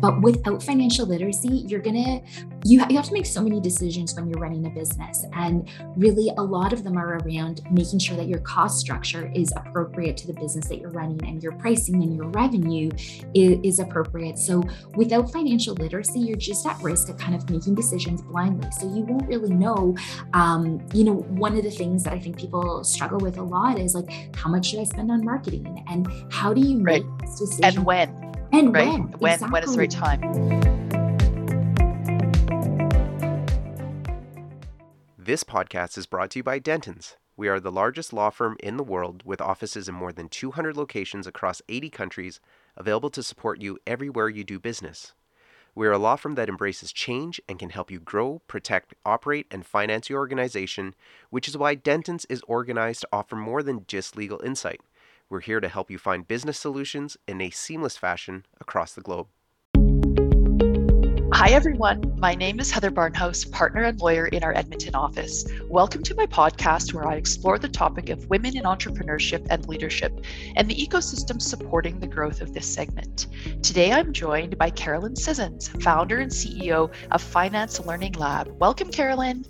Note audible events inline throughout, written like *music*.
But without financial literacy, you're gonna you, you have to make so many decisions when you're running a business. And really a lot of them are around making sure that your cost structure is appropriate to the business that you're running and your pricing and your revenue is, is appropriate. So without financial literacy, you're just at risk of kind of making decisions blindly. So you won't really know. Um, you know, one of the things that I think people struggle with a lot is like, how much should I spend on marketing, and how do you right. make this decision? And when? And right. when? When? Exactly. When is the right time? This podcast is brought to you by Dentons. We are the largest law firm in the world with offices in more than 200 locations across 80 countries, available to support you everywhere you do business. We are a law firm that embraces change and can help you grow, protect, operate, and finance your organization, which is why Dentons is organized to offer more than just legal insight. We're here to help you find business solutions in a seamless fashion across the globe. Hi, everyone. My name is Heather Barnhouse, partner and lawyer in our Edmonton office. Welcome to my podcast where I explore the topic of women in entrepreneurship and leadership and the ecosystem supporting the growth of this segment. Today, I'm joined by Carolyn Sissons, founder and CEO of Finance Learning Lab. Welcome, Carolyn.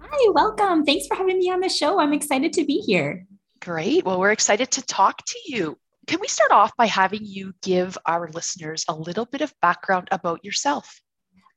Hi, welcome. Thanks for having me on the show. I'm excited to be here. Great. Well, we're excited to talk to you. Can we start off by having you give our listeners a little bit of background about yourself?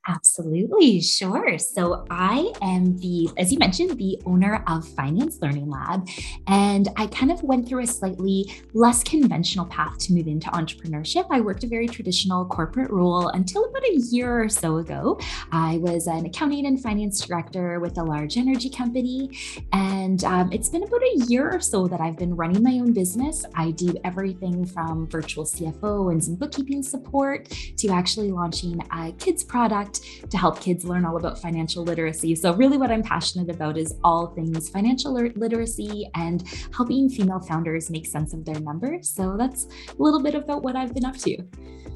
Absolutely, sure. So I am the, as you mentioned, the owner of Finance Learning Lab. And I kind of went through a slightly less conventional path to move into entrepreneurship. I worked a very traditional corporate role until about a year or so ago. I was an accounting and finance director with a large energy company. And um, it's been about a year or so that I've been running my own business. I do everything from virtual CFO and some bookkeeping support to actually launching a kids product to help kids learn all about financial literacy. So, really, what I'm passionate about is all things financial literacy and helping female founders make sense of their numbers. So, that's a little bit about what I've been up to.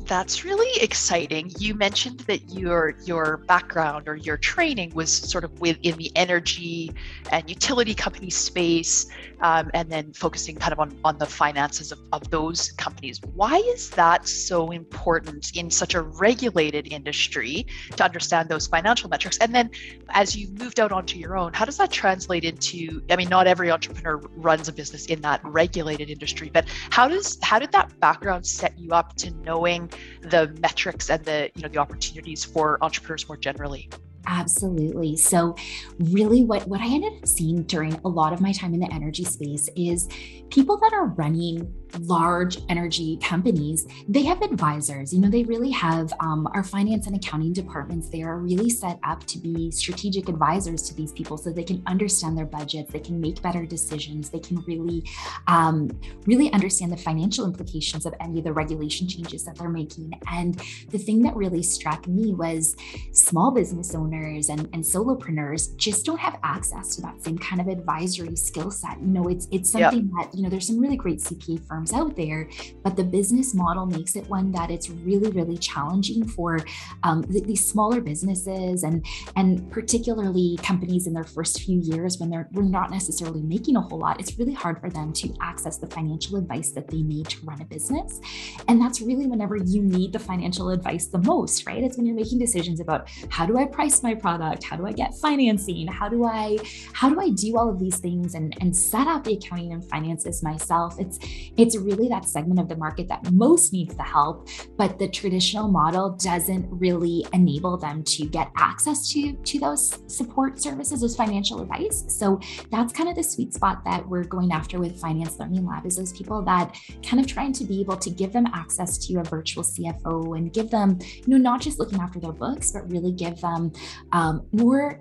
That's really exciting. You mentioned that your your background or your training was sort of within the energy and utility company space, um, and then focusing kind of on, on the finances of, of those companies. Why is that so important in such a regulated industry to understand those financial metrics? And then as you moved out onto your own, how does that translate into? I mean, not every entrepreneur runs a business in that regulated industry, but how does how did that background set you up to knowing the metrics and the you know the opportunities for entrepreneurs more generally Absolutely. So, really, what, what I ended up seeing during a lot of my time in the energy space is people that are running large energy companies, they have advisors. You know, they really have um, our finance and accounting departments. They are really set up to be strategic advisors to these people so they can understand their budgets, they can make better decisions, they can really, um, really understand the financial implications of any of the regulation changes that they're making. And the thing that really struck me was small business owners and, and solopreneurs just don't have access to that same kind of advisory skill set. You know, it's it's something yep. that, you know, there's some really great CPA firms out there, but the business model makes it one that it's really, really challenging for um, these smaller businesses and and particularly companies in their first few years when they're we're not necessarily making a whole lot. It's really hard for them to access the financial advice that they need to run a business, and that's really whenever you need the financial advice the most, right? It's when you're making decisions about how do I price my product, how do I get financing, how do I how do I do all of these things and and set up the accounting and finances myself. It's it's it's really that segment of the market that most needs the help, but the traditional model doesn't really enable them to get access to, to those support services, those financial advice. So that's kind of the sweet spot that we're going after with Finance Learning Lab is those people that kind of trying to be able to give them access to a virtual CFO and give them, you know, not just looking after their books, but really give them um, more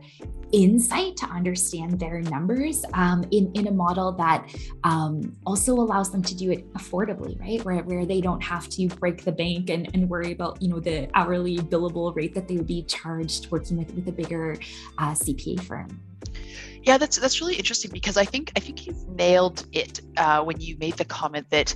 insight to understand their numbers um, in, in a model that um, also allows them to do it affordably, right? Where, where they don't have to break the bank and, and worry about, you know, the hourly billable rate that they would be charged working with, with a bigger uh, CPA firm. Yeah, that's that's really interesting because I think I think you've nailed it uh, when you made the comment that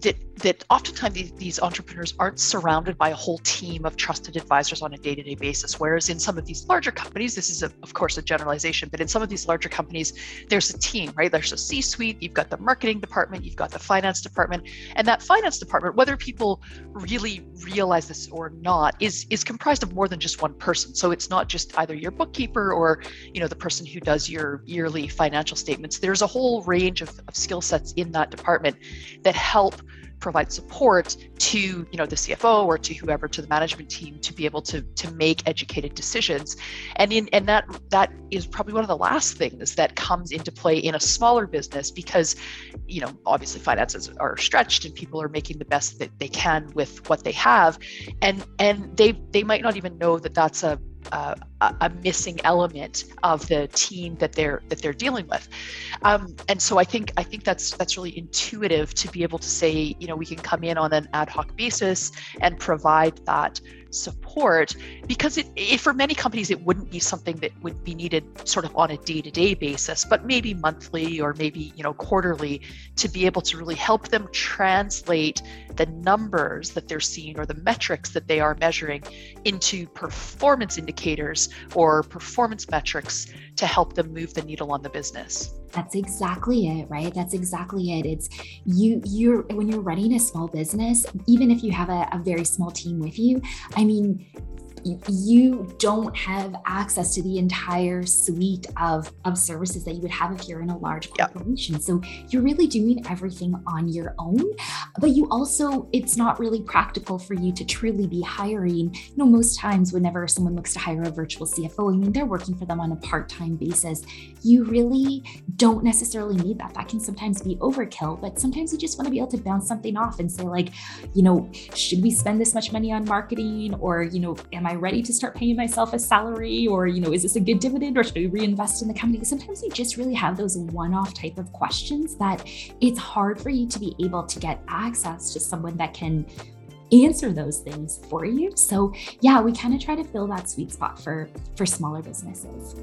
that that oftentimes these, these, entrepreneurs aren't surrounded by a whole team of trusted advisors on a day-to-day basis whereas in some of these larger companies this is a, of course a generalization but in some of these larger companies there's a team right? There's a c-suite you've got the marketing department you've got the finance department and that finance department whether people really realize this or not is is comprised of more than just one person. So it's not just either your bookkeeper or you know the person who does your yearly financial statements. There's a whole range of, of skill sets in that department that help provide support to you know the CFO or to whoever to the management team to be able to to make educated decisions. And in and that that is probably one of the last things that comes into play in a smaller business because you know obviously finances are stretched and people are making the best that they can with what they have. And and they they might not even know that that's a uh, a missing element of the team that they're that they're dealing with. Um, and so i think i think that's that's really intuitive to be able to say you know we can come in on an ad hoc basis and provide that support because it, it, for many companies it wouldn't be something that would be needed sort of on a day-to-day basis but maybe monthly or maybe you know quarterly to be able to really help them translate the numbers that they're seeing or the metrics that they are measuring into performance indicators or performance metrics to help them move the needle on the business that's exactly it right? That's exactly it. It's you you're when you're running a small business even if you have a, a very small team with you i mean you don't have access to the entire suite of, of services that you would have if you're in a large corporation. Yep. So you're really doing everything on your own, but you also, it's not really practical for you to truly be hiring. You know, most times whenever someone looks to hire a virtual CFO, I mean, they're working for them on a part time basis. You really don't necessarily need that. That can sometimes be overkill, but sometimes you just want to be able to bounce something off and say, like, you know, should we spend this much money on marketing? Or, you know, am I I ready to start paying myself a salary? Or, you know, is this a good dividend or should I reinvest in the company? Sometimes you just really have those one off type of questions that it's hard for you to be able to get access to someone that can answer those things for you. So yeah, we kind of try to fill that sweet spot for for smaller businesses.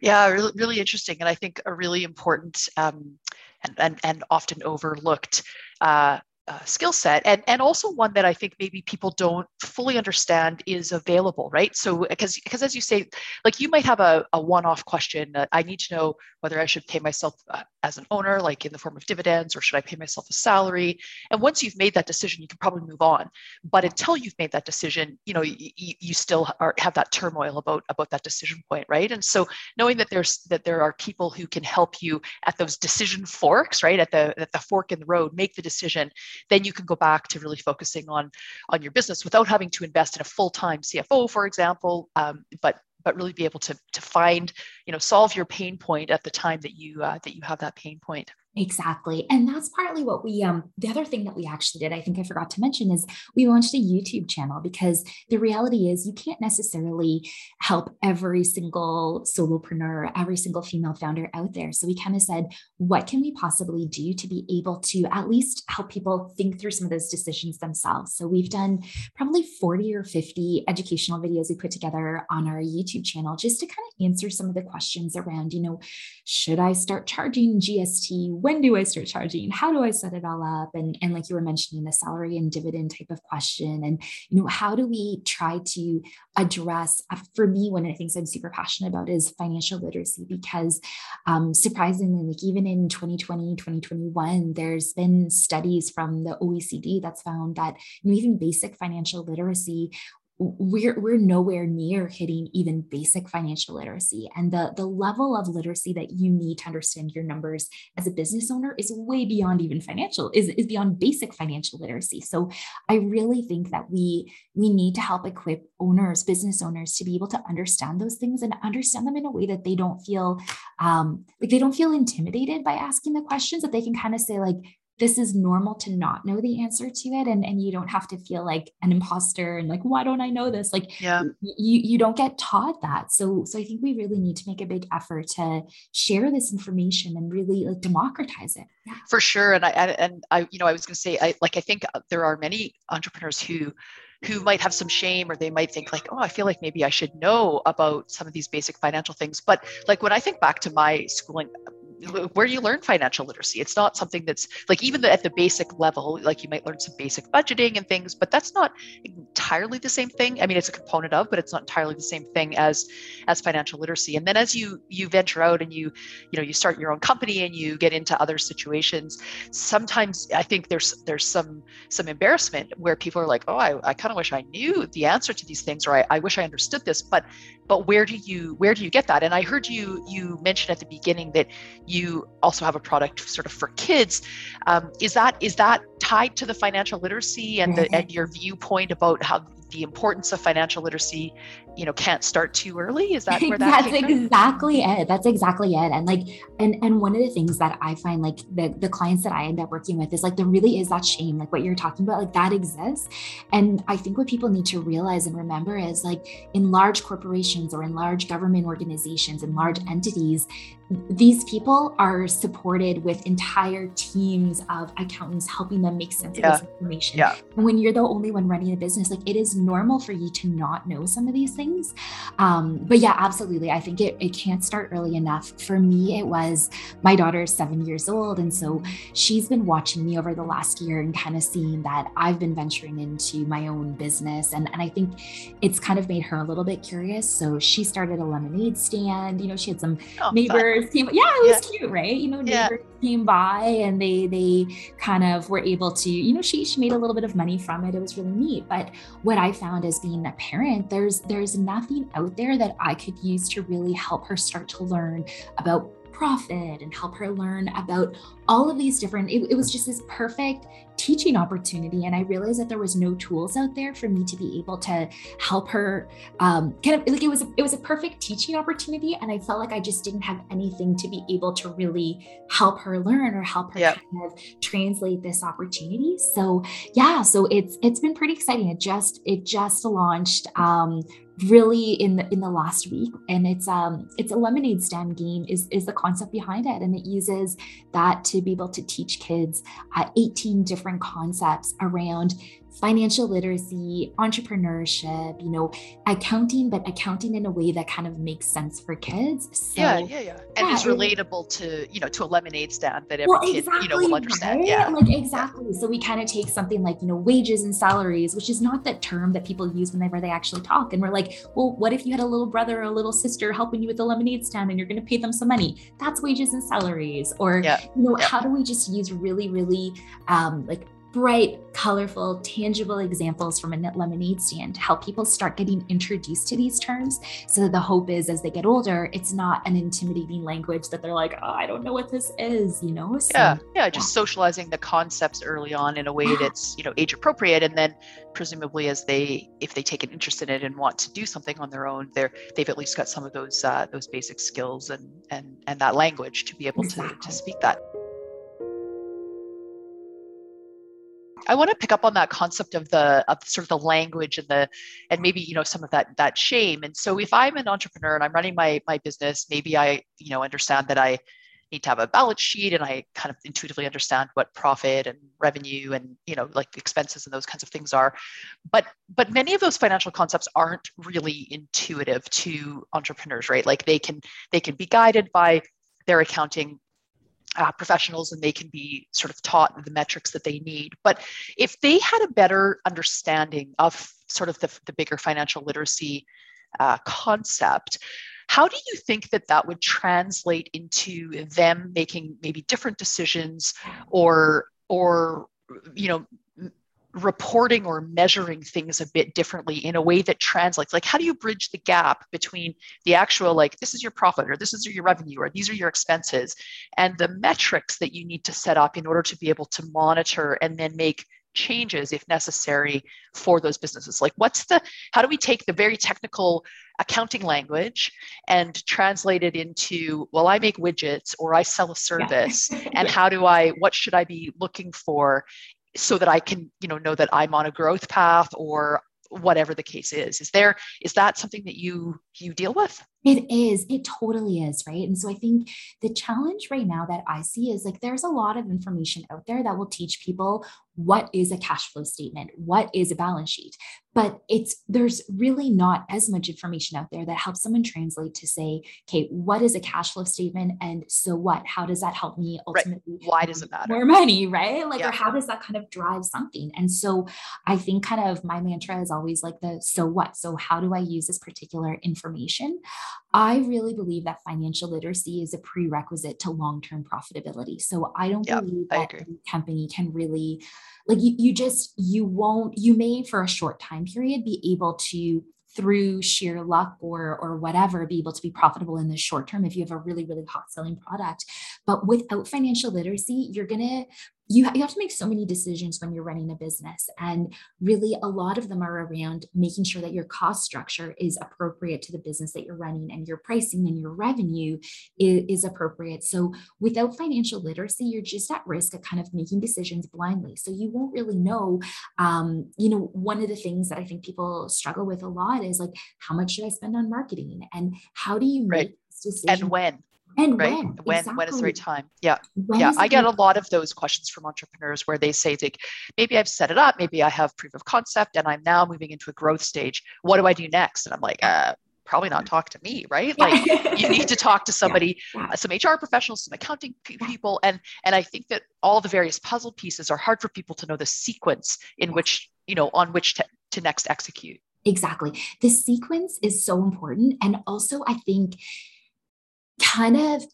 Yeah, really, interesting, and I think a really important um, and, and, and often overlooked uh, uh, skill set. And and also one that i think maybe people don't fully understand is available right? So because because as you say like you might have a, a one-off question that i need to know whether i should pay myself uh, as an owner like in the form of dividends or should i pay myself a salary? And once you've made that decision you can probably move on. But until you've made that decision you know you, you still are, have that turmoil about about that decision point right? And so knowing that there's that there are people who can help you at those decision forks right at the at the fork in the road make the decision then you can go back to really focusing on on your business without having to invest in a full-time cfo for example. Um, but but really be able to to find you know solve your pain point at the time that you uh, that you have that pain point Exactly. And that's partly what we um the other thing that we actually did, I think I forgot to mention is we launched a YouTube channel because the reality is you can't necessarily help every single solopreneur, every single female founder out there. So we kind of said, what can we possibly do to be able to at least help people think through some of those decisions themselves? So we've done probably 40 or 50 educational videos we put together on our YouTube channel just to kind of answer some of the questions around, you know, should I start charging GST? When do I start charging? How do I set it all up? And, and like you were mentioning, the salary and dividend type of question. And, you know, how do we try to address, uh, for me, one of the things I'm super passionate about is financial literacy because um, surprisingly, like even in 2020, 2021, there's been studies from the OECD that's found that you know, even basic financial literacy we're we're nowhere near hitting even basic financial literacy. And the the level of literacy that you need to understand your numbers as a business owner is way beyond even financial is, is beyond basic financial literacy. So i really think that we we need to help equip owners business owners to be able to understand those things and understand them in a way that they don't feel um, like they don't feel intimidated by asking the questions that they can kind of say like this is normal to not know the answer to it and and you don't have to feel like an imposter and like why don't i know this? Like yeah. you you don't get taught that. So so i think we really need to make a big effort to share this information and really like democratize it. Yeah. for sure. And i and i you know i was going to say i like i think uh, there are many entrepreneurs who who might have some shame or they might think like oh i feel like maybe i should know about some of these basic financial things. But like when i think back to my schooling where do you learn financial literacy. It's not something that's like even at the basic level, like you might learn some basic budgeting and things, but that's not entirely the same thing. I mean, it's a component of, but it's not entirely the same thing as as financial literacy. And then as you you venture out and you you know you start your own company and you get into other situations, sometimes I think there's there's some some embarrassment where people are like, oh, I, I kind of wish I knew the answer to these things, or I, I wish I understood this, but but where do you where do you get that? And I heard you you mention at the beginning that also have a product sort of for kids. Um, is that is that tied to the financial literacy and the and your viewpoint about how the importance of financial literacy you know can't start too early is that where *laughs* that that's exactly it that's exactly it and like and and one of the things that i find like the the clients that i end up working with is like there really is that shame like what you're talking about like that exists and i think what people need to realize and remember is like in large corporations or in large government organizations and large entities these people are supported with entire teams of accountants helping them make sense yeah. of this information. Yeah. And when you're the only one running a business, like it is normal for you to not know some of these things. Um, but yeah, absolutely. I think it, it can't start early enough. For me, it was my daughter's seven years old. And so she's been watching me over the last year and kind of seeing that I've been venturing into my own business. And, and I think it's kind of made her a little bit curious. So she started a lemonade stand. You know, she had some oh, neighbors neighbors came yeah it was yeah. cute right you know neighbors yeah. Came by and they they kind of were able to you know she she made a little bit of money from it. It was really neat. But what i found as being a parent there's there's nothing out there that i could use to really help her start to learn about profit and help her learn about all of these different it, it, was just this perfect teaching opportunity and i realized that there was no tools out there for me to be able to help her um, kind of like it was it was a perfect teaching opportunity and i felt like i just didn't have anything to be able to really help her learn or help her yep. kind of translate this opportunity so yeah so it's it's been pretty exciting it just it just launched um, really in the in the last week and it's um it's a lemonade stand game is is the concept behind it and it uses that to be able to teach kids uh, 18 different concepts around financial literacy, entrepreneurship, you know, accounting, but accounting in a way that kind of makes sense for kids. So, yeah, yeah, yeah. And yeah, is relatable to, you know, to a lemonade stand that every well, kid, exactly, you know, will understand. Right? Yeah. Like exactly. So we kind of take something like, you know, wages and salaries, which is not that term that people use whenever they actually talk. And we're like, well, what if you had a little brother or a little sister helping you with the lemonade stand and you're going to pay them some money? That's wages and salaries. Or, yeah. you know, yeah. how do we just use really, really um, like bright, colorful, tangible examples from a knit lemonade stand to help people start getting introduced to these terms. So the hope is as they get older, it's not an intimidating language that they're like, oh, I don't know what this is, you know? So, yeah, yeah, just yeah. socializing the concepts early on in a way that's, you know, age appropriate. And then presumably as they, if they take an interest in it and want to do something on their own, they're, they've at least got some of those, uh, those basic skills and, and, and that language to be able exactly. to, to speak that. I want to pick up on that concept of the of sort of the language and the and maybe you know some of that that shame. And so if I'm an entrepreneur and I'm running my my business, maybe I you know understand that I need to have a balance sheet and I kind of intuitively understand what profit and revenue and you know like expenses and those kinds of things are. But but many of those financial concepts aren't really intuitive to entrepreneurs, right? Like they can they can be guided by their accounting uh, professionals and they can be sort of taught the metrics that they need. But if they had a better understanding of sort of the, the bigger financial literacy uh, concept, how do you think that that would translate into them making maybe different decisions or or you know reporting or measuring things a bit differently in a way that translates like how do you bridge the gap between the actual like this is your profit or this is your revenue or these are your expenses and the metrics that you need to set up in order to be able to monitor and then make changes if necessary for those businesses like what's the how do we take the very technical accounting language and translate it into well i make widgets or i sell a service *laughs* yeah. and how do i what should i be looking for so that I can, you know, know that I'm on a growth path or whatever the case is. Is there is that something that you you deal with? It is. It totally is, right? And so I think the challenge right now that I see is like there's a lot of information out there that will teach people what is a cash flow statement, what is a balance sheet. But it's there's really not as much information out there that helps someone translate to say okay what is a cash flow statement and so what? How does that help me ultimately right. why does it matter? more money right? Like yeah. or how does that kind of drive something? And so i think kind of my mantra is always like the so what? So how do i use this particular information? I really believe that financial literacy is a prerequisite to long-term profitability. So i don't believe that a company can really like you, you just you won't you may for a short time period be able to through sheer luck or or whatever be able to be profitable in the short term if you have a really really hot selling product. But without financial literacy you're going to you, you have to make so many decisions when you're running a business and really a lot of them are around making sure that your cost structure is appropriate to the business that you're running and your pricing and your revenue is, is appropriate. So without financial literacy you're just at risk of kind of making decisions blindly. So you won't really know um, you know one of the things that i think people struggle with a lot is like how much should i spend on marketing and how do you make right. and when and right? when? When, exactly. when is the right time? Yeah. When yeah i get a lot of those questions from entrepreneurs where they say like maybe i've set it up. Maybe i have proof of concept and i'm now moving into a growth stage. What do i do next? And i'm like uh, probably not talk to me right? Like you need to talk to *laughs* somebody yeah. Yeah. some hr professionals some accounting people and and i think that all the various puzzle pieces are hard for people to know the sequence in which you know on which to, to next execute. Exactly. The sequence is so important and also i think kind of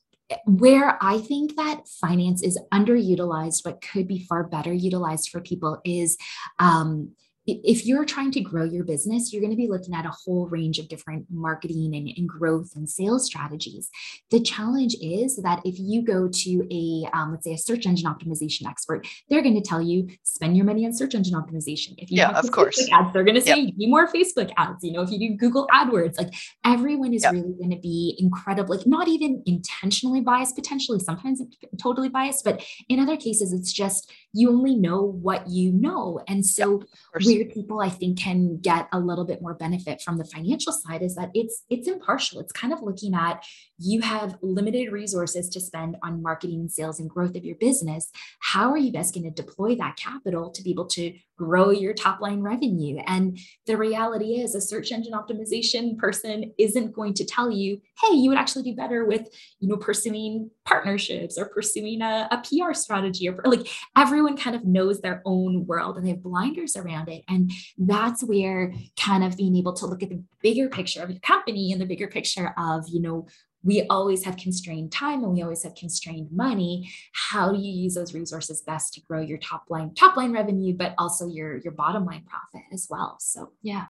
where I think that finance is underutilized, but could be far better utilized for people is um, if you're trying to grow your business, you're going to be looking at a whole range of different marketing and, and growth and sales strategies. The challenge is that if you go to a, um, let's say, a search engine optimization expert, they're going to tell you spend your money on search engine optimization. If you yeah, of course, Facebook ads, they're going to say yep. more Facebook ads. You know, if you do Google AdWords, like everyone is yep. really going to be incredible, like not even intentionally biased, potentially sometimes totally biased, but in other cases, it's just you only know what you know, and so yep, people I think can get a little bit more benefit from the financial side is that it's it's impartial. It's kind of looking at you have limited resources to spend on marketing, sales, and growth of your business. How are you best going to deploy that capital to be able to grow your top line revenue? And the reality is, a search engine optimization person isn't going to tell you, hey, you would actually do better with, you know, pursuing partnerships or pursuing a, a PR strategy or like everyone kind of knows their own world and they have blinders around it. And that's where kind of being able to look at the bigger picture of your company and the bigger picture of, you know, we always have constrained time and we always have constrained money. How do you use those resources best to grow your top line top line revenue but also your your bottom line profit as well? So yeah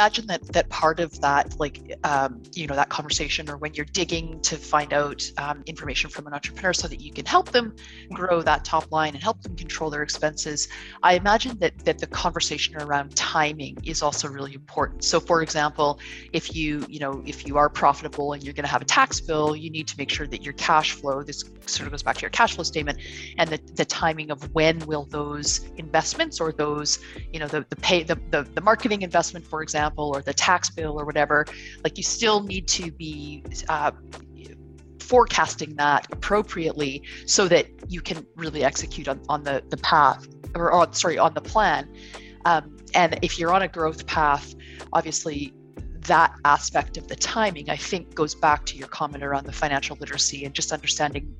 imagine that that part of that like um, you know that conversation or when you're digging to find out um, information from an entrepreneur so that you can help them grow that top line and help them control their expenses i imagine that that the conversation around timing is also really important. So for example if you you know if you are profitable and you're going to have a tax bill you need to make sure that your cash flow this sort of goes back to your cash flow statement and the, the timing of when will those investments or those you know the the pay the, the, the marketing investment for example example, or the tax bill or whatever, like you still need to be uh, forecasting that appropriately so that you can really execute on, on the, the path or on, sorry, on the plan. Um, and if you're on a growth path, obviously that aspect of the timing, I think, goes back to your comment around the financial literacy and just understanding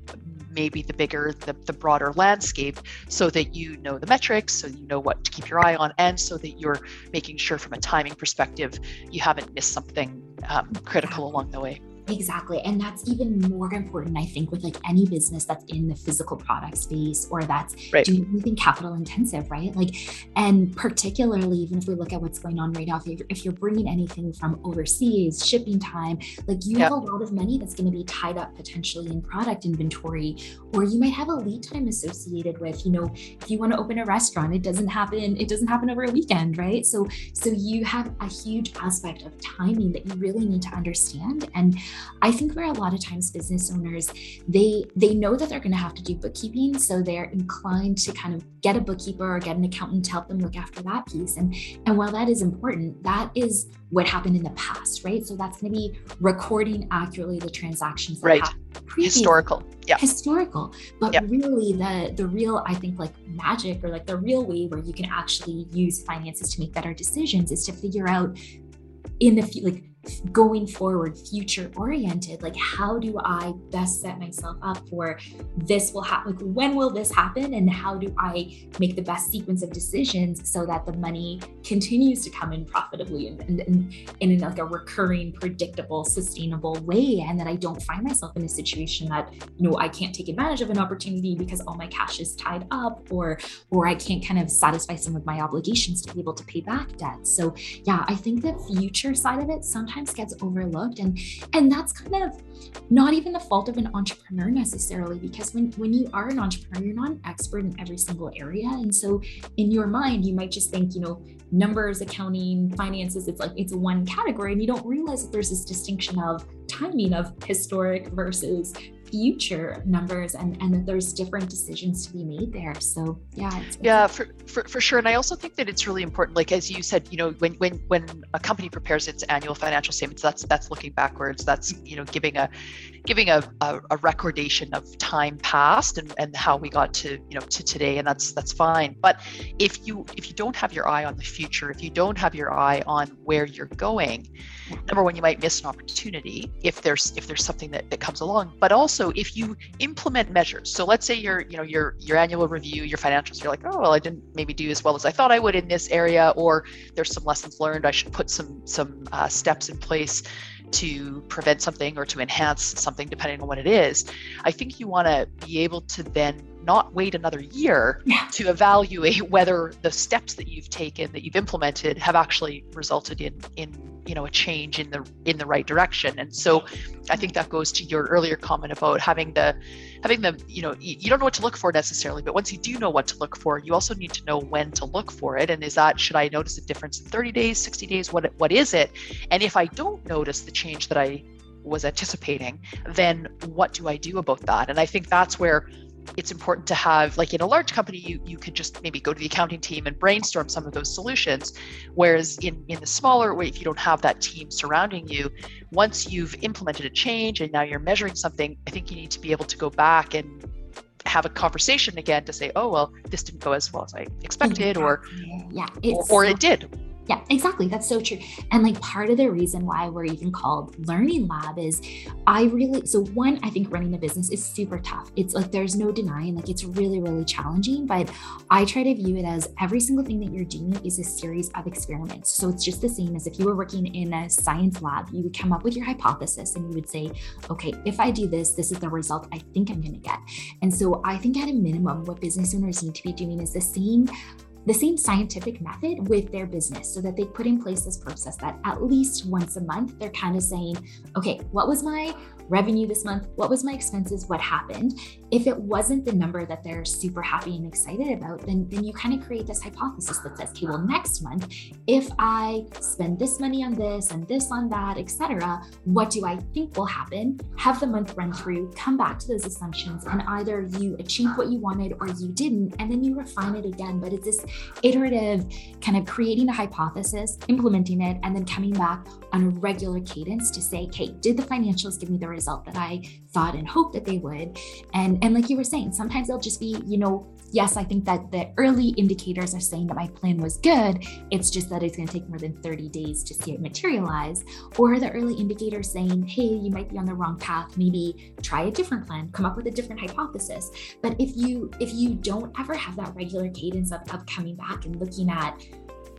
maybe the bigger, the, the broader landscape so that you know the metrics, so you know what to keep your eye on, and so that you're making sure from a timing perspective you haven't missed something um, critical along the way. Exactly. And that's even more important, I think, with like any business that's in the physical product space or that's right. doing anything capital intensive, right? Like, and particularly, even if we look at what's going on right now, if you're, if you're bringing anything from overseas, shipping time, like you yep. have a lot of money that's going to be tied up potentially in product inventory, or you might have a lead time associated with, you know, if you want to open a restaurant, it doesn't happen, it doesn't happen over a weekend, right? So, so you have a huge aspect of timing that you really need to understand. And I think where a lot of times business owners they they know that they're going to have to do bookkeeping, so they're inclined to kind of get a bookkeeper or get an accountant to help them look after that piece. And and while that is important, that is what happened in the past, right? So that's going to be recording accurately the transactions that right. historical yeah historical but yep. really the the real i think like magic or like the real way where you can actually use finances to make better decisions is to figure out in the like going forward future oriented like how do i best set myself up for this will happen like when will this happen? And how do i make the best sequence of decisions so that the money continues to come in profitably and, and, and in like a recurring predictable sustainable way? And that i don't find myself in a situation that you know i can't take advantage of an opportunity because all my cash is tied up or or i can't kind of satisfy some of my obligations to be able to pay back debt. So yeah i think the future side of it sometimes sometimes gets overlooked. And and that's kind of not even the fault of an entrepreneur necessarily because when when you are an entrepreneur you're not an expert in every single area. And so in your mind you might just think you know numbers accounting finances it's like it's one category. And you don't realize that there's this distinction of timing of historic versus future numbers and and that there's different decisions to be made there. So yeah it's, yeah for, for, for sure. And i also think that it's really important like as you said you know when when when a company prepares its annual financial statements that's that's looking backwards. That's you know giving a giving a, a, a recordation of time past and, and how we got to you know to today and that's that's fine. But if you if you don't have your eye on the future if you don't have your eye on where you're going number one you might miss an opportunity if there's if there's something that, that comes along. But also also if you implement measures so let's say your you know your your annual review your financials you're like oh well i didn't maybe do as well as i thought i would in this area or there's some lessons learned i should put some some uh, steps in place to prevent something or to enhance something depending on what it is i think you want to be able to then not wait another year yeah. to evaluate whether the steps that you've taken that you've implemented have actually resulted in in you know a change in the in the right direction. And so i think that goes to your earlier comment about having the having the you know you don't know what to look for necessarily but once you do know what to look for you also need to know when to look for it. And is that should i notice a difference in 30 days 60 days? What what is it? And if i don't notice the change that i was anticipating then what do i do about that? And i think that's where it's important to have like in a large company you you could just maybe go to the accounting team and brainstorm some of those solutions. Whereas in in the smaller way if you don't have that team surrounding you once you've implemented a change and now you're measuring something i think you need to be able to go back and have a conversation again to say oh well this didn't go as well as i expected or yeah. Or, or it did yeah, exactly. That's so true. And like part of the reason why we're even called Learning Lab is I really, so one, I think running a business is super tough. It's like there's no denying, like it's really, really challenging. But I try to view it as every single thing that you're doing is a series of experiments. So it's just the same as if you were working in a science lab, you would come up with your hypothesis and you would say, okay, if I do this, this is the result I think I'm going to get. And so I think at a minimum, what business owners need to be doing is the same the same scientific method with their business so that they put in place this process that at least once a month they're kind of saying okay what was my revenue this month? What was my expenses? What happened? If it wasn't the number that they're super happy and excited about then then you kind of create this hypothesis that says okay well next month if i spend this money on this and this on that etc what do i think will happen? Have the month run through come back to those assumptions and either you achieve what you wanted or you didn't and then you refine it again but it's this iterative kind of creating a hypothesis implementing it and then coming back on a regular cadence to say okay did the financials give me the result that I thought and hoped that they would. And and like you were saying, sometimes they'll just be, you know, yes, I think that the early indicators are saying that my plan was good. It's just that it's going to take more than 30 days to see it materialize. Or the early indicators saying, hey, you might be on the wrong path. Maybe try a different plan, come up with a different hypothesis. But if you if you don't ever have that regular cadence of, of coming back and looking at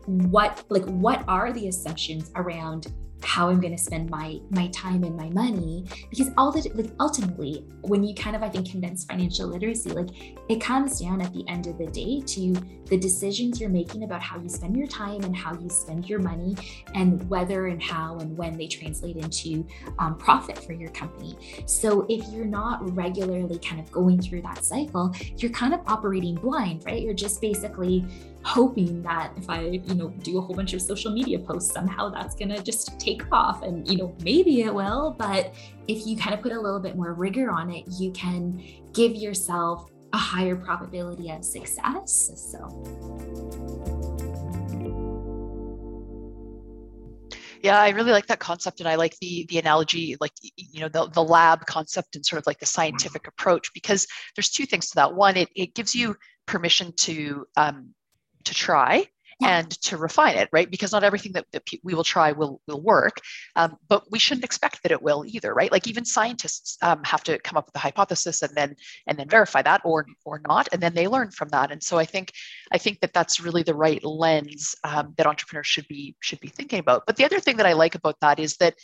what like what are the assumptions around how I'm going to spend my my time and my money because all that like ultimately when you kind of I think condense financial literacy like it comes down at the end of the day to the decisions you're making about how you spend your time and how you spend your money and whether and how and when they translate into um, profit for your company. So if you're not regularly kind of going through that cycle, you're kind of operating blind, right? You're just basically hoping that if I, you know, do a whole bunch of social media posts, somehow that's going to just take off. And, you know, maybe it will, but if you kind of put a little bit more rigor on it, you can give yourself a higher probability of success. So, Yeah, I really like that concept, and I like the the analogy, like you know, the the lab concept and sort of like the scientific approach, because there's two things to that. One, it it gives you permission to um, to try and to refine it, right? Because not everything that, that we will try will will work, um, but we shouldn't expect that it will either, right? Like even scientists um, have to come up with a hypothesis and then and then verify that or or not, and then they learn from that. And so I think I think that that's really the right lens um, that entrepreneurs should be should be thinking about. But the other thing that I like about that is that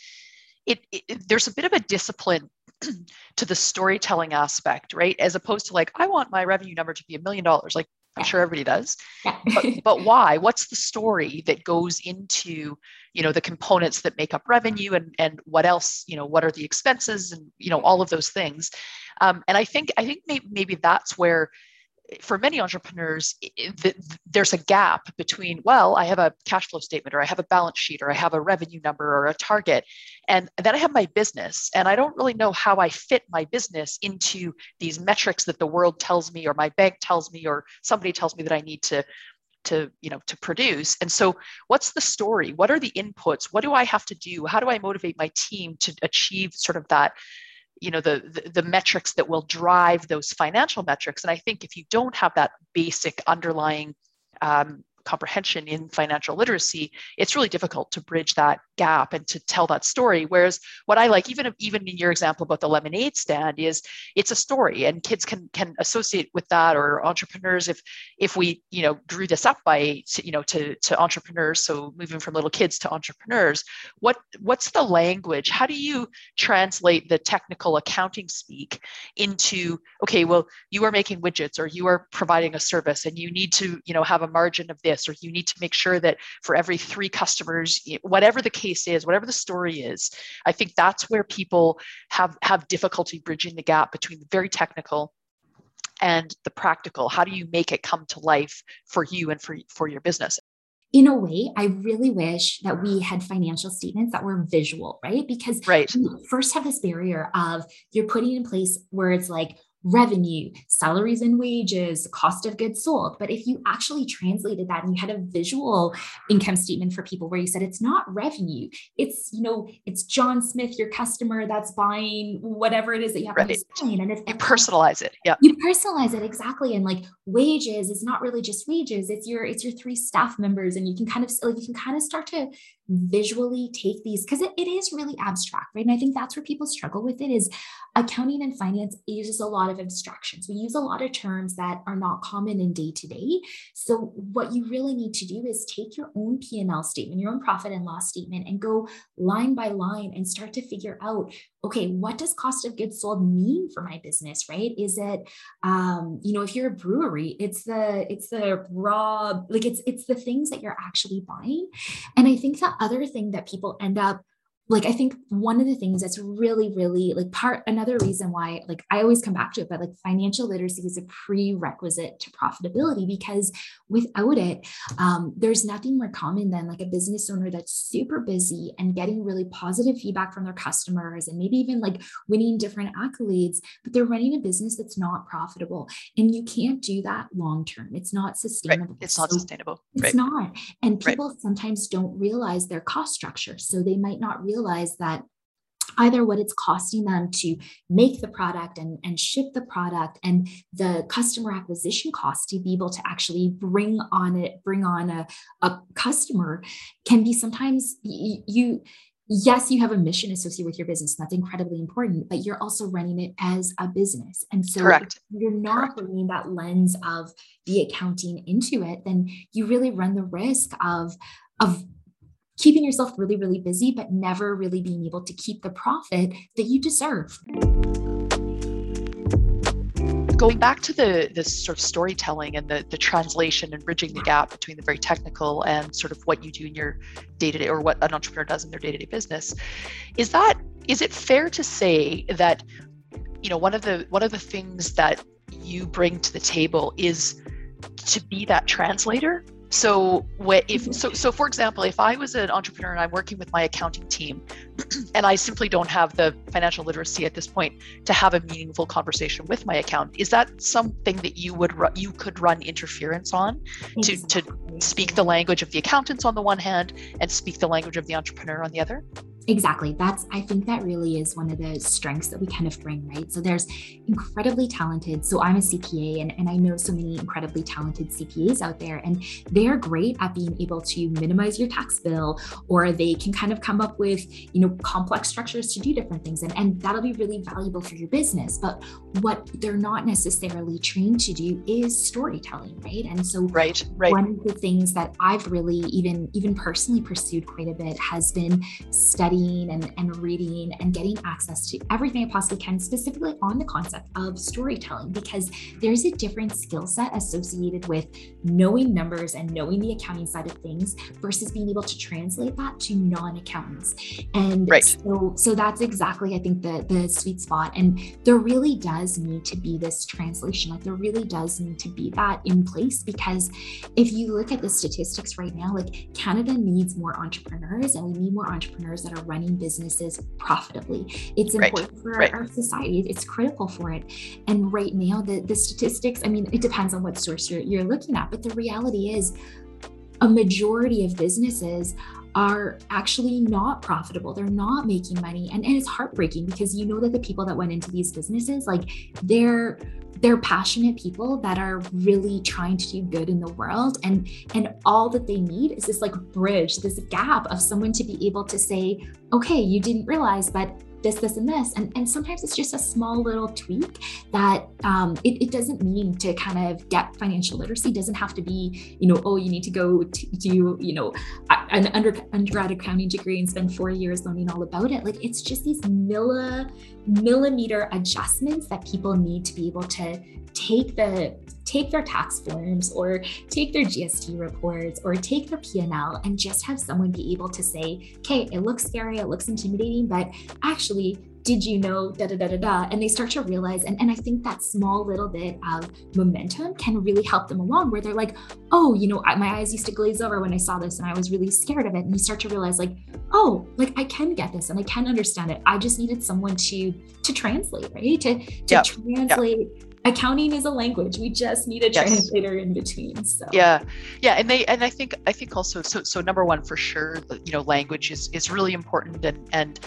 it, it there's a bit of a discipline *clears throat* to the storytelling aspect, right? As opposed to like, I want my revenue number to be a million dollars. Like, I'm sure everybody does. Yeah. but, *laughs* but why? What's the story that goes into, you know, the components that make up revenue and and what else, you know, what are the expenses and you know all of those things. Um, and I think I think maybe, maybe that's where for many entrepreneurs, there's a gap between, well, I have a cash flow statement, or I have a balance sheet, or I have a revenue number, or a target. And then I have my business, and I don't really know how I fit my business into these metrics that the world tells me, or my bank tells me, or somebody tells me that I need to to you know to produce. And so what's the story? What are the inputs? What do i have to do? How do i motivate my team to achieve sort of that you know the, the, the metrics that will drive those financial metrics. And i think if you don't have that basic underlying um, comprehension in financial literacy, it's really difficult to bridge that gap and to tell that story. Whereas what I like, even even in your example about the lemonade stand, is it's a story, and kids can can associate with that, or entrepreneurs if if we you know drew this up by you know to to entrepreneurs, so moving from little kids to entrepreneurs, what what's the language? How do you translate the technical accounting speak into okay, well you are making widgets or you are providing a service, and you need to you know have a margin of this this or you need to make sure that for every three customers whatever the case is whatever the story is i think that's where people have have difficulty bridging the gap between the very technical and the practical how do you make it come to life for you and for for your business in a way, I really wish that we had financial statements that were visual, right? Because right. first have this barrier of you're putting in place where it's like, revenue, salaries and wages, cost of goods sold. But if you actually translated that and you had a visual income statement for people where you said it's not revenue, it's, you know, it's John Smith, your customer that's buying whatever it is that you have right. on And if you personalize it, yeah. You personalize it exactly. And like wages is not really just wages, it's your it's your three staff members. And you can kind of like you can kind of start to visually take these because it, it is really abstract, right? And I think that's where people struggle with it is accounting and finance uses a lot of abstractions. We use a lot of terms that are not common in day to day. So what you really need to do is take your own P&L statement, your own profit and loss statement and go line by line and start to figure out okay what does cost of goods sold mean for my business right? Is it um you know if you're a brewery it's the it's the raw like it's it's the things that you're actually buying. And i think the other thing that people end up like i think one of the things that's really really like part another reason why like i always come back to it but like financial literacy is a prerequisite to profitability because without it um, there's nothing more common than like a business owner that's super busy and getting really positive feedback from their customers and maybe even like winning different accolades but they're running a business that's not profitable and you can't do that long term it's not sustainable right. it's not so sustainable it's right. not and people right. sometimes don't realize their cost structure so they might not realize realize that either what it's costing them to make the product and, and ship the product and the customer acquisition cost to be able to actually bring on it bring on a, a customer can be sometimes you, yes you have a mission associated with your business that's incredibly important but you're also running it as a business and so Correct. you're not Correct. bringing that lens of the accounting into it then you really run the risk of of keeping yourself really, really busy, but never really being able to keep the profit that you deserve. Going back to the this sort of storytelling and the, the translation and bridging the gap between the very technical and sort of what you do in your day-to-day or what an entrepreneur does in their day-to-day business, is that is it fair to say that you know one of the one of the things that you bring to the table is to be that translator so if so so for example if i was an entrepreneur and i'm working with my accounting team *clears throat* and i simply don't have the financial literacy at this point to have a meaningful conversation with my account is that something that you would you could run interference on? To to speak the language of the accountants on the one hand and speak the language of the entrepreneur on the other Exactly. That's, I think that really is one of the strengths that we kind of bring, right? So there's incredibly talented. So I'm a CPA and, and I know so many incredibly talented CPAs out there, and they're great at being able to minimize your tax bill, or they can kind of come up with, you know, complex structures to do different things. And, and that'll be really valuable for your business. But what they're not necessarily trained to do is storytelling, right? And so right, right. one of the things that I've really even even personally pursued quite a bit has been studying studying and, and reading and getting access to everything I possibly can, specifically on the concept of storytelling, because there's a different skill set associated with knowing numbers and knowing the accounting side of things versus being able to translate that to non-accountants. And right. so, so that's exactly, I think, the, the sweet spot. And there really does need to be this translation. Like there really does need to be that in place because if you look at the statistics right now, like Canada needs more entrepreneurs and we need more entrepreneurs that are running businesses profitably. It's important right. for right. our society. It's critical for it. And right now, the, the statistics, I mean, it depends on what source you're, you're looking at, but the reality is a majority of businesses are actually not profitable. They're not making money. And, and it's heartbreaking because you know that the people that went into these businesses, like they're they're passionate people that are really trying to do good in the world and and all that they need is this like bridge this gap of someone to be able to say okay you didn't realize but this, this, and this. And, and sometimes it's just a small little tweak that um, it, it, doesn't mean to kind of get financial literacy. It doesn't have to be, you know, oh, you need to go to do, you know, an under, undergrad accounting degree and spend four years learning all about it. Like it's just these milli, millimeter adjustments that people need to be able to take the take their tax forms or take their GST reports or take their P&L and just have someone be able to say, okay, it looks scary, it looks intimidating, but actually, did you know da da da da da? And they start to realize and, and i think that small little bit of momentum can really help them along where they're like oh you know my eyes used to glaze over when i saw this and i was really scared of it. And you start to realize like oh like i can get this and i can understand it. I just needed someone to to translate right? To to yep. translate yep accounting is a language we just need a yes. translator in between so yeah yeah and they and i think i think also so so number one for sure you know language is is really important and and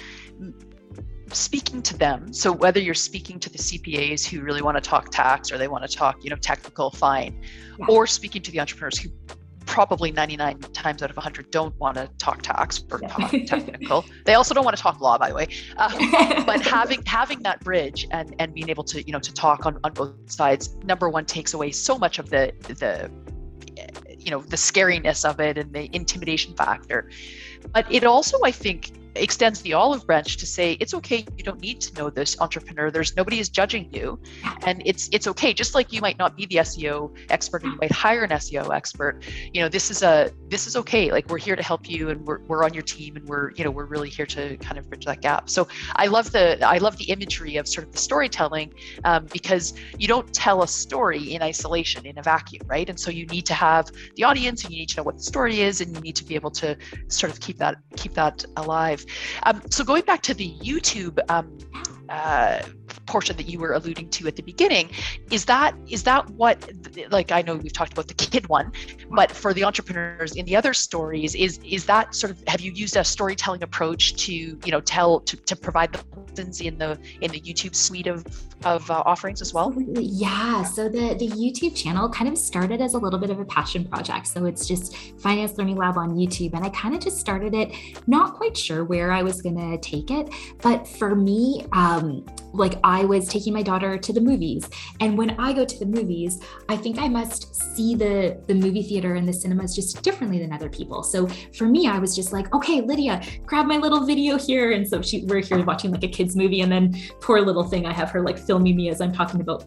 speaking to them so whether you're speaking to the cpas who really want to talk tax or they want to talk you know technical fine yeah. or speaking to the entrepreneurs who probably 99 times out of 100 don't want to talk tax or talk *laughs* technical. They also don't want to talk law, by the way. Uh, *laughs* but having having that bridge and and being able to you know to talk on on both sides, number one takes away so much of the the you know the scariness of it and the intimidation factor. But it also, I think, extends the olive branch to say it's okay you don't need to know this entrepreneur. There's nobody is judging you. And it's it's okay. Just like you might not be the SEO expert and you might hire an SEO expert you know this is a this is okay. Like we're here to help you and we're, we're on your team and we're you know we're really here to kind of bridge that gap. So I love the I love the imagery of sort of the storytelling um, because you don't tell a story in isolation in a vacuum right? And so you need to have the audience and you need to know what the story is and you need to be able to sort of keep that keep that alive um, so going back to the YouTube um, uh, portion that you were alluding to at the beginning is that is that what like i know we've talked about the kid one but for the entrepreneurs in the other stories is is that sort of have you used a storytelling approach to you know tell to, to provide the lessons in the in the youtube suite of of uh, offerings as well? Yeah. So the the youtube channel kind of started as a little bit of a passion project. So it's just finance learning lab on youtube and i kind of just started it not quite sure where i was going to take it but for me um like I was taking my daughter to the movies. And when I go to the movies, I think I must see the, the movie theater and the cinemas just differently than other people. So for me, I was just like, okay, Lydia, grab my little video here. And so she, we're here watching like a kid's movie. And then poor little thing, I have her like filming me as I'm talking about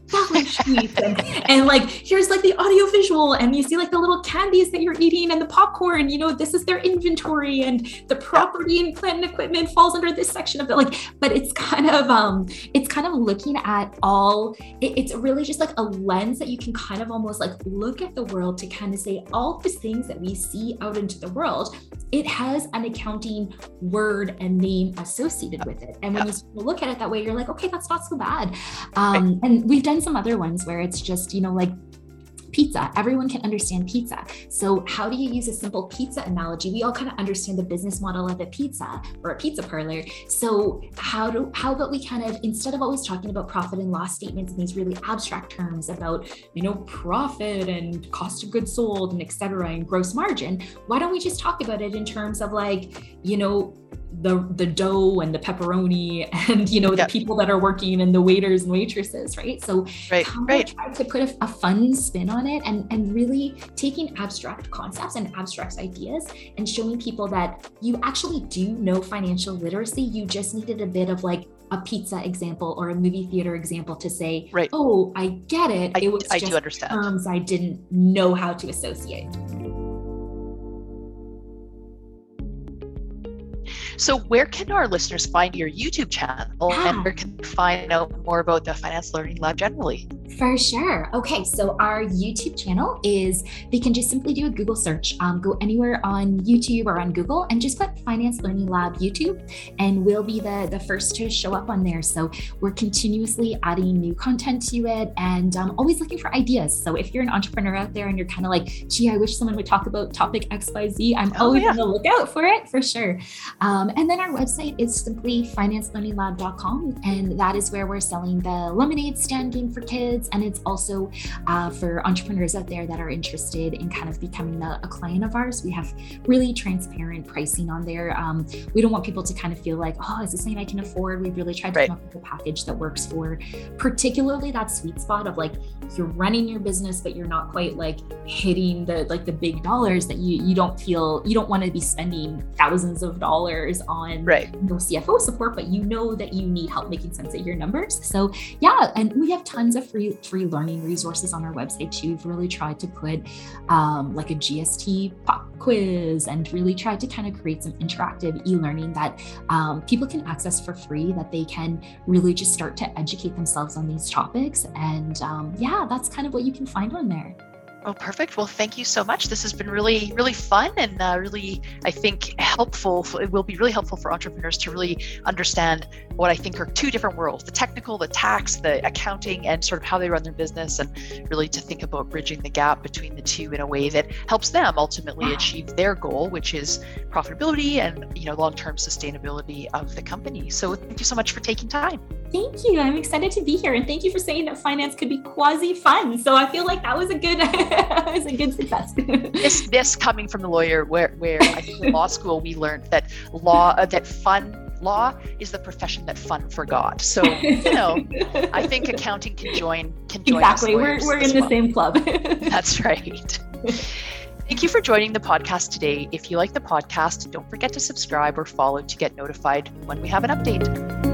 and, *laughs* and like, here's like the audio visual. And you see like the little candies that you're eating and the popcorn, you know, this is their inventory and the property and plant and equipment falls under this section of it. Like, but it's kind of, um, it's kind of looking at all, it, it's really just like a lens that you can kind of almost like look at the world to kind of say all the things that we see out into the world, it has an accounting word and name associated with it. And when you look at it that way, you're like, okay, that's not so bad. Um, and we've done some other ones where it's just, you know, like pizza. Everyone can understand pizza. So, how do you use a simple pizza analogy? We all kind of understand the business model of a pizza or a pizza parlor. So, how do how about we kind of instead of always talking about profit and loss statements in these really abstract terms about you know profit and cost of goods sold and et cetera and gross margin, why don't we just talk about it in terms of like you know the the dough and the pepperoni *laughs* and you know yep. the people that are working and the waiters and waitresses right so right, right. try to put a, a, fun spin on it and and really taking abstract concepts and abstract ideas and showing people that you actually do know financial literacy you just needed a bit of like a pizza example or a movie theater example to say right. oh i get it I, it was I just do understand. terms i didn't know how to associate So, where can our listeners find your YouTube channel yeah. and where can they find out more about the Finance Learning Lab generally? For sure. Okay, so our YouTube channel is they can just simply do a Google search. Um, go anywhere on YouTube or on Google and just put Finance Learning Lab YouTube, and we'll be the, the first to show up on there. So, we're continuously adding new content to it and um, always looking for ideas. So, if you're an entrepreneur out there and you're kind of like, gee, I wish someone would talk about topic XYZ, I'm oh, always yeah. on the lookout for it for sure. Um, and then our website is simply financelearninglab.com. And that is where we're selling the lemonade stand game for kids. And it's also uh, for entrepreneurs out there that are interested in kind of becoming a, a client of ours. We have really transparent pricing on there. Um, we don't want people to kind of feel like, oh, is this something I can afford? We've really tried to right. come up with a package that works for particularly that sweet spot of like you're running your business, but you're not quite like hitting the like the big dollars that you you don't feel you don't want to be spending thousands of dollars on right. CFO support, but you know that you need help making sense of your numbers. So yeah, and we have tons of free free learning resources on our website too. We've really tried to put um, like a GST pop quiz and really tried to kind of create some interactive e-learning that um, people can access for free that they can really just start to educate themselves on these topics. And um, yeah, that's kind of what you can find on there. Oh, perfect. Well, thank you so much. This has been really, really fun and uh, really, I think, helpful. It will be really helpful for entrepreneurs to really understand what I think are two different worlds the technical, the tax, the accounting, and sort of how they run their business, and really to think about bridging the gap between the two in a way that helps them ultimately achieve their goal, which is profitability and you know long-term sustainability of the company. So, thank you so much for taking time. Thank you. I'm excited to be here, and thank you for saying that finance could be quasi fun. So I feel like that was a good. *laughs* *laughs* was a good success. this this coming from the lawyer where where I think in law school we learned that law uh, that fun law is the profession that fun forgot. So you know, I think accounting can join can join exactly. We're we're in the well. same club. *laughs* *laughs* That's right. Thank you for joining the podcast today. If you like the podcast, don't forget to subscribe or follow to get notified when we have an update.